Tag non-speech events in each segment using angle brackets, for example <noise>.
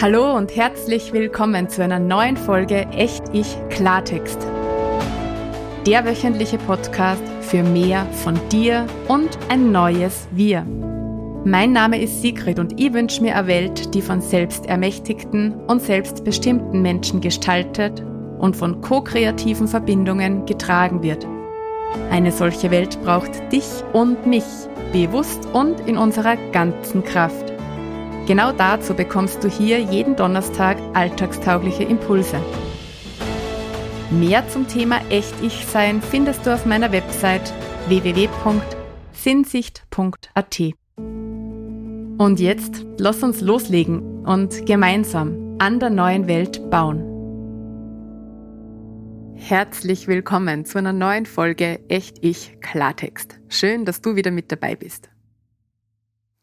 Hallo und herzlich willkommen zu einer neuen Folge Echt Ich Klartext. Der wöchentliche Podcast für mehr von dir und ein neues Wir. Mein Name ist Sigrid und ich wünsche mir eine Welt, die von selbstermächtigten und selbstbestimmten Menschen gestaltet und von ko-kreativen Verbindungen getragen wird. Eine solche Welt braucht dich und mich, bewusst und in unserer ganzen Kraft. Genau dazu bekommst du hier jeden Donnerstag alltagstaugliche Impulse. Mehr zum Thema Echt-Ich-Sein findest du auf meiner Website www.sinnsicht.at. Und jetzt lass uns loslegen und gemeinsam an der neuen Welt bauen. Herzlich willkommen zu einer neuen Folge Echt Ich Klartext. Schön, dass du wieder mit dabei bist.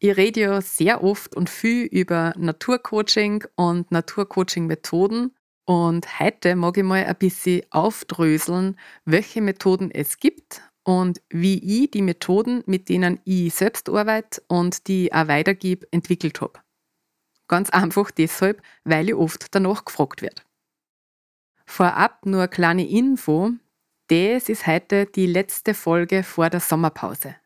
Ich rede ja sehr oft und viel über Naturcoaching und Naturcoaching-Methoden. Und heute mag ich mal ein bisschen aufdröseln, welche Methoden es gibt und wie ich die Methoden, mit denen ich selbst arbeite und die ich auch weitergebe, entwickelt habe. Ganz einfach deshalb, weil ich oft danach gefragt wird. Vorab nur eine kleine Info. Das ist heute die letzte Folge vor der Sommerpause.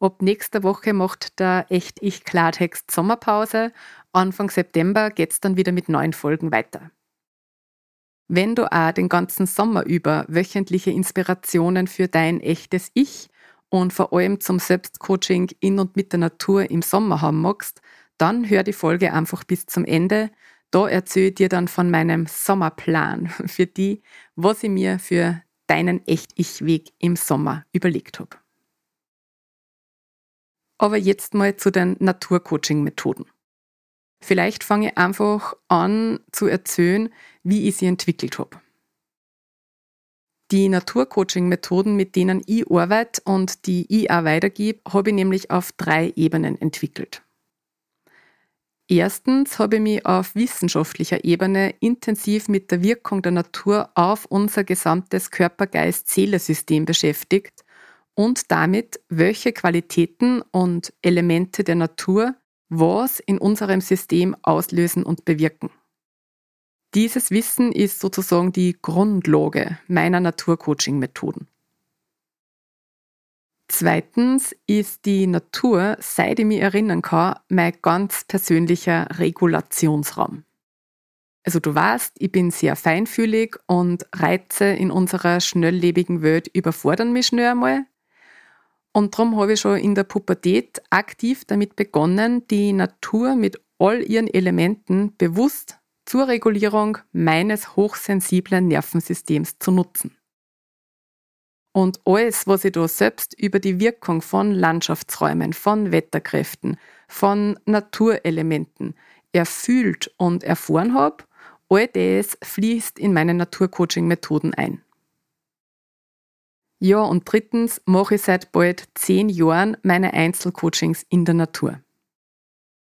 Ab nächster Woche macht der Echt Ich Klartext Sommerpause. Anfang September geht es dann wieder mit neuen Folgen weiter. Wenn du auch den ganzen Sommer über wöchentliche Inspirationen für dein echtes Ich und vor allem zum Selbstcoaching in und mit der Natur im Sommer haben magst, dann hör die Folge einfach bis zum Ende. Da erzähle ich dir dann von meinem Sommerplan <laughs> für die, was ich mir für deinen Echt-Ich-Weg im Sommer überlegt habe. Aber jetzt mal zu den Naturcoaching-Methoden. Vielleicht fange ich einfach an zu erzählen, wie ich sie entwickelt habe. Die Naturcoaching-Methoden, mit denen ich arbeite und die ich auch weitergebe, habe ich nämlich auf drei Ebenen entwickelt. Erstens habe ich mich auf wissenschaftlicher Ebene intensiv mit der Wirkung der Natur auf unser gesamtes Körper-Geist-Seele-System beschäftigt und damit, welche Qualitäten und Elemente der Natur was in unserem System auslösen und bewirken. Dieses Wissen ist sozusagen die Grundlage meiner Naturcoaching-Methoden. Zweitens ist die Natur, seit ich mich erinnern kann, mein ganz persönlicher Regulationsraum. Also du weißt, ich bin sehr feinfühlig und Reize in unserer schnelllebigen Welt überfordern mich schnell einmal. Und darum habe ich schon in der Pubertät aktiv damit begonnen, die Natur mit all ihren Elementen bewusst zur Regulierung meines hochsensiblen Nervensystems zu nutzen. Und alles, was ich da selbst über die Wirkung von Landschaftsräumen, von Wetterkräften, von Naturelementen erfüllt und erfahren habe, all das fließt in meine Naturcoaching-Methoden ein. Ja, und drittens mache ich seit bald zehn Jahren meine Einzelcoachings in der Natur.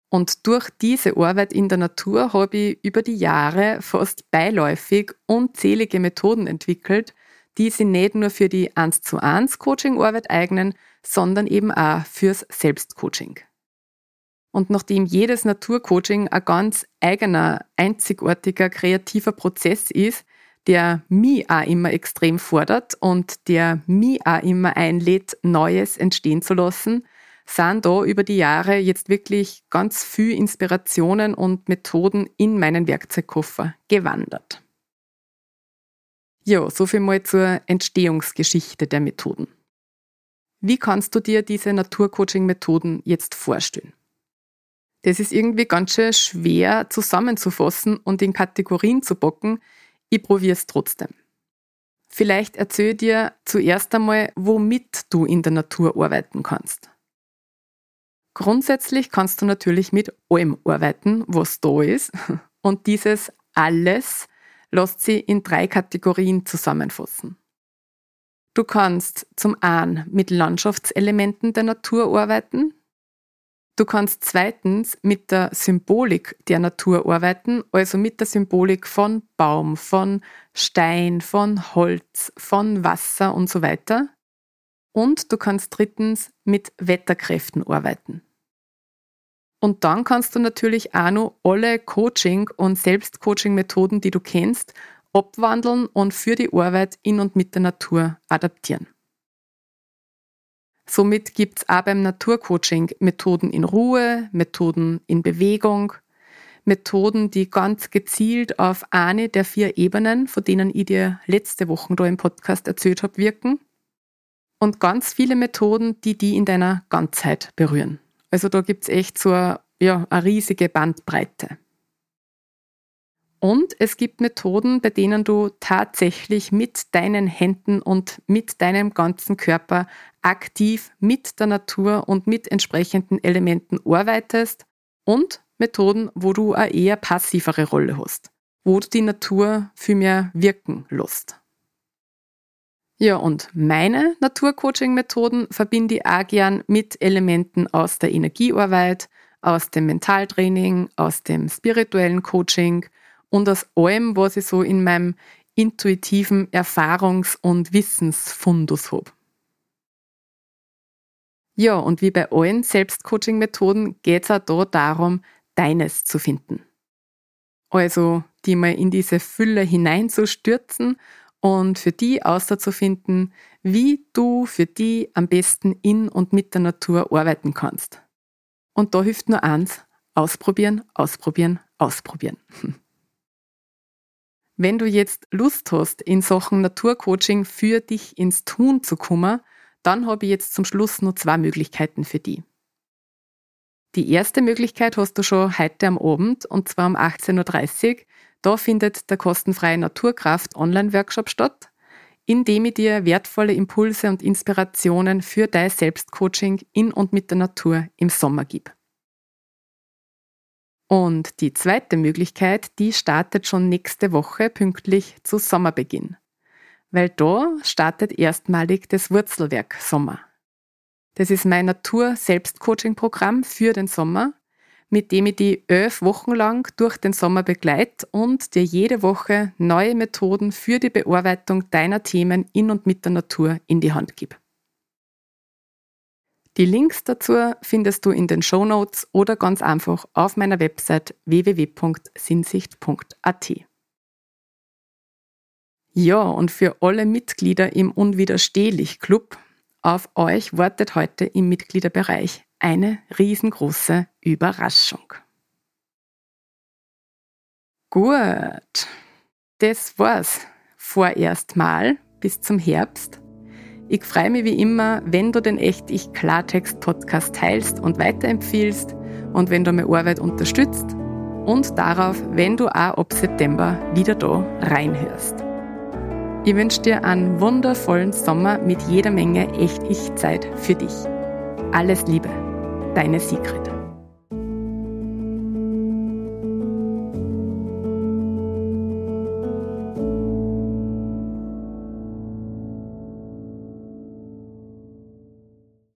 Und durch diese Arbeit in der Natur habe ich über die Jahre fast beiläufig unzählige Methoden entwickelt, die sich nicht nur für die 1 zu 1 Coaching-Arbeit eignen, sondern eben auch fürs Selbstcoaching. Und nachdem jedes Naturcoaching ein ganz eigener, einzigartiger, kreativer Prozess ist, der mich auch immer extrem fordert und der mich auch immer einlädt, Neues entstehen zu lassen, sind da über die Jahre jetzt wirklich ganz viel Inspirationen und Methoden in meinen Werkzeugkoffer gewandert. Ja, so viel mal zur Entstehungsgeschichte der Methoden. Wie kannst du dir diese Naturcoaching-Methoden jetzt vorstellen? Das ist irgendwie ganz schön schwer zusammenzufassen und in Kategorien zu bocken, ich probiere es trotzdem. Vielleicht erzähl dir zuerst einmal, womit du in der Natur arbeiten kannst. Grundsätzlich kannst du natürlich mit allem arbeiten, was da ist. <laughs> Und dieses alles lässt sie in drei Kategorien zusammenfassen. Du kannst zum einen mit Landschaftselementen der Natur arbeiten, Du kannst zweitens mit der Symbolik der Natur arbeiten, also mit der Symbolik von Baum, von Stein, von Holz, von Wasser und so weiter. Und du kannst drittens mit Wetterkräften arbeiten. Und dann kannst du natürlich auch noch alle Coaching- und Selbstcoaching-Methoden, die du kennst, abwandeln und für die Arbeit in und mit der Natur adaptieren. Somit gibt es auch beim Naturcoaching Methoden in Ruhe, Methoden in Bewegung, Methoden, die ganz gezielt auf eine der vier Ebenen, von denen ich dir letzte Woche da im Podcast erzählt habe, wirken. Und ganz viele Methoden, die die in deiner Ganzheit berühren. Also da gibt es echt so ja, eine riesige Bandbreite. Und es gibt Methoden, bei denen du tatsächlich mit deinen Händen und mit deinem ganzen Körper aktiv mit der Natur und mit entsprechenden Elementen arbeitest und Methoden, wo du eine eher passivere Rolle hast, wo du die Natur viel mehr wirken lässt. Ja, und meine Naturcoaching-Methoden verbinde ich auch gern mit Elementen aus der Energiearbeit, aus dem Mentaltraining, aus dem spirituellen Coaching und aus allem, was ich so in meinem intuitiven Erfahrungs- und Wissensfundus habe. Ja, und wie bei allen Selbstcoaching-Methoden geht es auch da darum, deines zu finden. Also, die mal in diese Fülle hineinzustürzen und für die auszufinden, wie du für die am besten in und mit der Natur arbeiten kannst. Und da hilft nur eins, ausprobieren, ausprobieren, ausprobieren. <laughs> Wenn du jetzt Lust hast, in Sachen Naturcoaching für dich ins Tun zu kommen, dann habe ich jetzt zum Schluss nur zwei Möglichkeiten für dich. Die erste Möglichkeit hast du schon heute am Abend und zwar um 18.30 Uhr. Da findet der kostenfreie Naturkraft Online-Workshop statt, in dem ich dir wertvolle Impulse und Inspirationen für dein Selbstcoaching in und mit der Natur im Sommer gebe. Und die zweite Möglichkeit, die startet schon nächste Woche pünktlich zu Sommerbeginn. Weil da startet erstmalig das Wurzelwerk Sommer. Das ist mein Natur-Selbstcoaching-Programm für den Sommer, mit dem ich die elf Wochen lang durch den Sommer begleite und dir jede Woche neue Methoden für die Bearbeitung deiner Themen in und mit der Natur in die Hand gebe. Die Links dazu findest du in den Show Notes oder ganz einfach auf meiner Website www.sinnsicht.at. Ja, und für alle Mitglieder im Unwiderstehlich Club, auf euch wartet heute im Mitgliederbereich eine riesengroße Überraschung. Gut, das war's vorerst mal bis zum Herbst. Ich freue mich wie immer, wenn du den Echt Ich Klartext Podcast teilst und weiterempfiehlst und wenn du meine Arbeit unterstützt und darauf, wenn du auch ab September wieder da reinhörst. Ich wünsche dir einen wundervollen Sommer mit jeder Menge Echt Ich Zeit für dich. Alles Liebe, deine Sigrid.